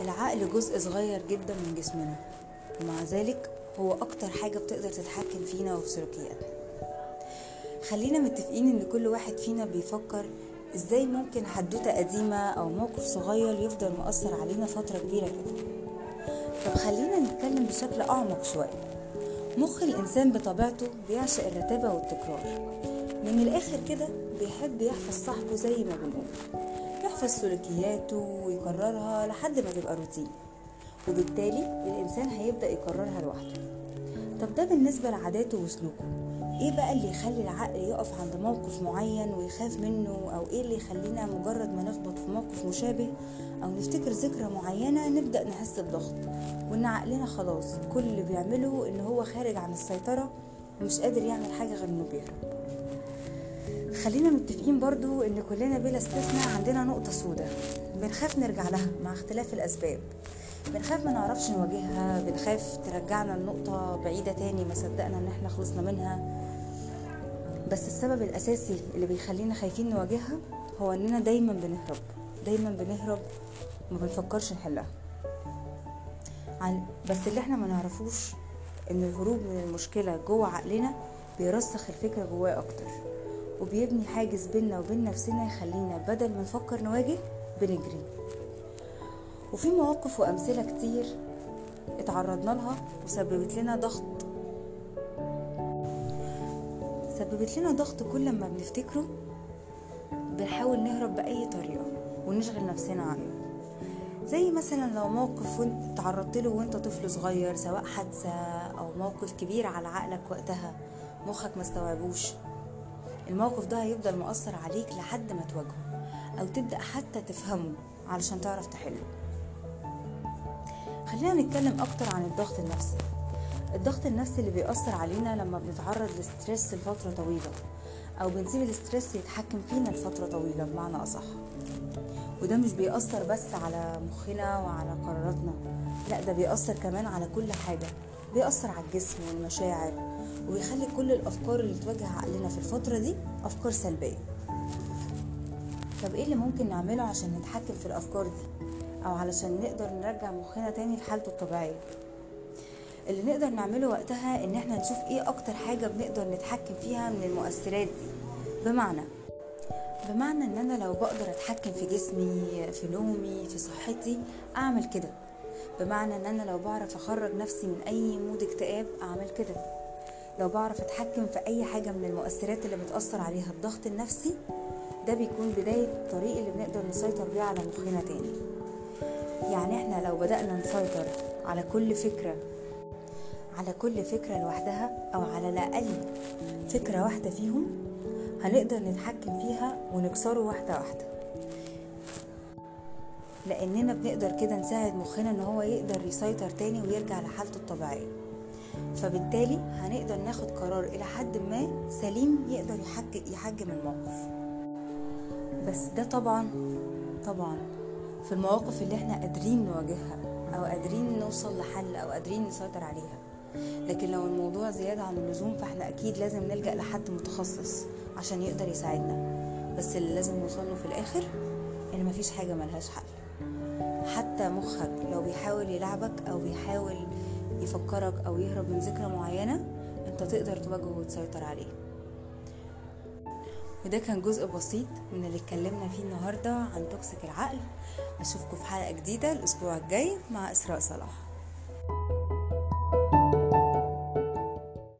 العقل جزء صغير جدا من جسمنا. ومع ذلك هو أكتر حاجة بتقدر تتحكم فينا وفي سلوكياتنا. خلينا متفقين إن كل واحد فينا بيفكر إزاي ممكن حدوتة قديمة أو موقف صغير يفضل مؤثر علينا فترة كبيرة كده. طب خلينا نتكلم بشكل أعمق شوية. مخ الإنسان بطبيعته بيعشق الرتابة والتكرار. من الآخر كده بيحب يحفظ صاحبه زي ما بنقول. يحفظ سلوكياته ويكررها لحد ما تبقى روتين. وبالتالي الإنسان هيبدأ يكررها لوحده. طب ده بالنسبة لعاداته وسلوكه. إيه بقى اللي يخلي العقل يقف عند موقف معين ويخاف منه؟ أو إيه اللي يخلينا مجرد ما نخبط في موقف مشابه أو نفتكر ذكرى معينة نبدأ نحس بضغط؟ وإن عقلنا خلاص كل اللي بيعمله إن هو خارج عن السيطرة ومش قادر يعمل حاجة غير إنه بيهرب. خلينا متفقين برضو إن كلنا بلا استثناء عندنا نقطة سودة. بنخاف نرجع لها مع اختلاف الأسباب. بنخاف ما نعرفش نواجهها بنخاف ترجعنا لنقطة بعيدة تاني ما صدقنا إن إحنا خلصنا منها. بس السبب الأساسي اللي بيخلينا خايفين نواجهها هو إننا دايما بنهرب. دايما بنهرب ما بنفكرش نحلها. بس اللي إحنا ما نعرفوش إن الهروب من المشكلة جوه عقلنا بيرسخ الفكرة جواه أكتر. وبيبني حاجز بينا وبين نفسنا يخلينا بدل ما نفكر نواجه بنجري. وفي مواقف وأمثلة كتير اتعرضنا لها وسببت لنا ضغط. سببت لنا ضغط كل ما بنفتكره بنحاول نهرب بأي طريقة ونشغل نفسنا عنه. زي مثلا لو موقف تعرضت له وإنت طفل صغير سواء حادثة أو موقف كبير على عقلك وقتها مخك ما استوعبوش. الموقف ده هيفضل مؤثر عليك لحد ما تواجهه أو تبدأ حتى تفهمه علشان تعرف تحله. خلينا نتكلم أكتر عن الضغط النفسي. الضغط النفسي اللي بيأثر علينا لما بنتعرض لستريس لفترة طويلة أو بنسيب الاسترس يتحكم فينا لفترة طويلة بمعنى أصح. وده مش بيأثر بس على مخنا وعلى قراراتنا لا ده بيأثر كمان على كل حاجة بيأثر على الجسم والمشاعر وبيخلي كل الأفكار اللي تواجه عقلنا في الفترة دي أفكار سلبية. طب إيه اللي ممكن نعمله عشان نتحكم في الأفكار دي؟ أو علشان نقدر نرجع مخنا تاني لحالته الطبيعية. اللي نقدر نعمله وقتها إن إحنا نشوف إيه أكتر حاجة بنقدر نتحكم فيها من المؤثرات دي. بمعنى بمعنى إن أنا لو بقدر أتحكم في جسمي في نومي في صحتي أعمل كده. بمعنى إن أنا لو بعرف أخرج نفسي من أي مود اكتئاب أعمل كده. لو بعرف أتحكم في أي حاجة من المؤثرات اللي بتأثر عليها الضغط النفسي ده بيكون بداية الطريق اللي بنقدر نسيطر بيه على مخنا تاني. يعني إحنا لو بدأنا نسيطر على كل فكرة على كل فكرة لوحدها أو على الأقل فكرة واحدة فيهم هنقدر نتحكم فيها ونكسره واحدة واحدة. لأننا بنقدر كده نساعد مخنا إن هو يقدر يسيطر تاني ويرجع لحالته الطبيعية. فبالتالي هنقدر ناخد قرار إلى حد ما سليم يقدر يحجم الموقف. بس ده طبعا طبعا في المواقف اللي إحنا قادرين نواجهها أو قادرين نوصل لحل أو قادرين نسيطر عليها. لكن لو الموضوع زيادة عن اللزوم فإحنا أكيد لازم نلجأ لحد متخصص عشان يقدر يساعدنا. بس اللي لازم نوصله في الآخر إن مفيش حاجة ملهاش حل. حتى مخك لو بيحاول يلعبك أو بيحاول يفكرك أو يهرب من ذكرى معينة أنت تقدر تواجهه وتسيطر عليه. وده كان جزء بسيط من اللي اتكلمنا فيه النهاردة عن توكسيك العقل. أشوفكم في حلقة جديدة الأسبوع الجاي مع إسراء صلاح.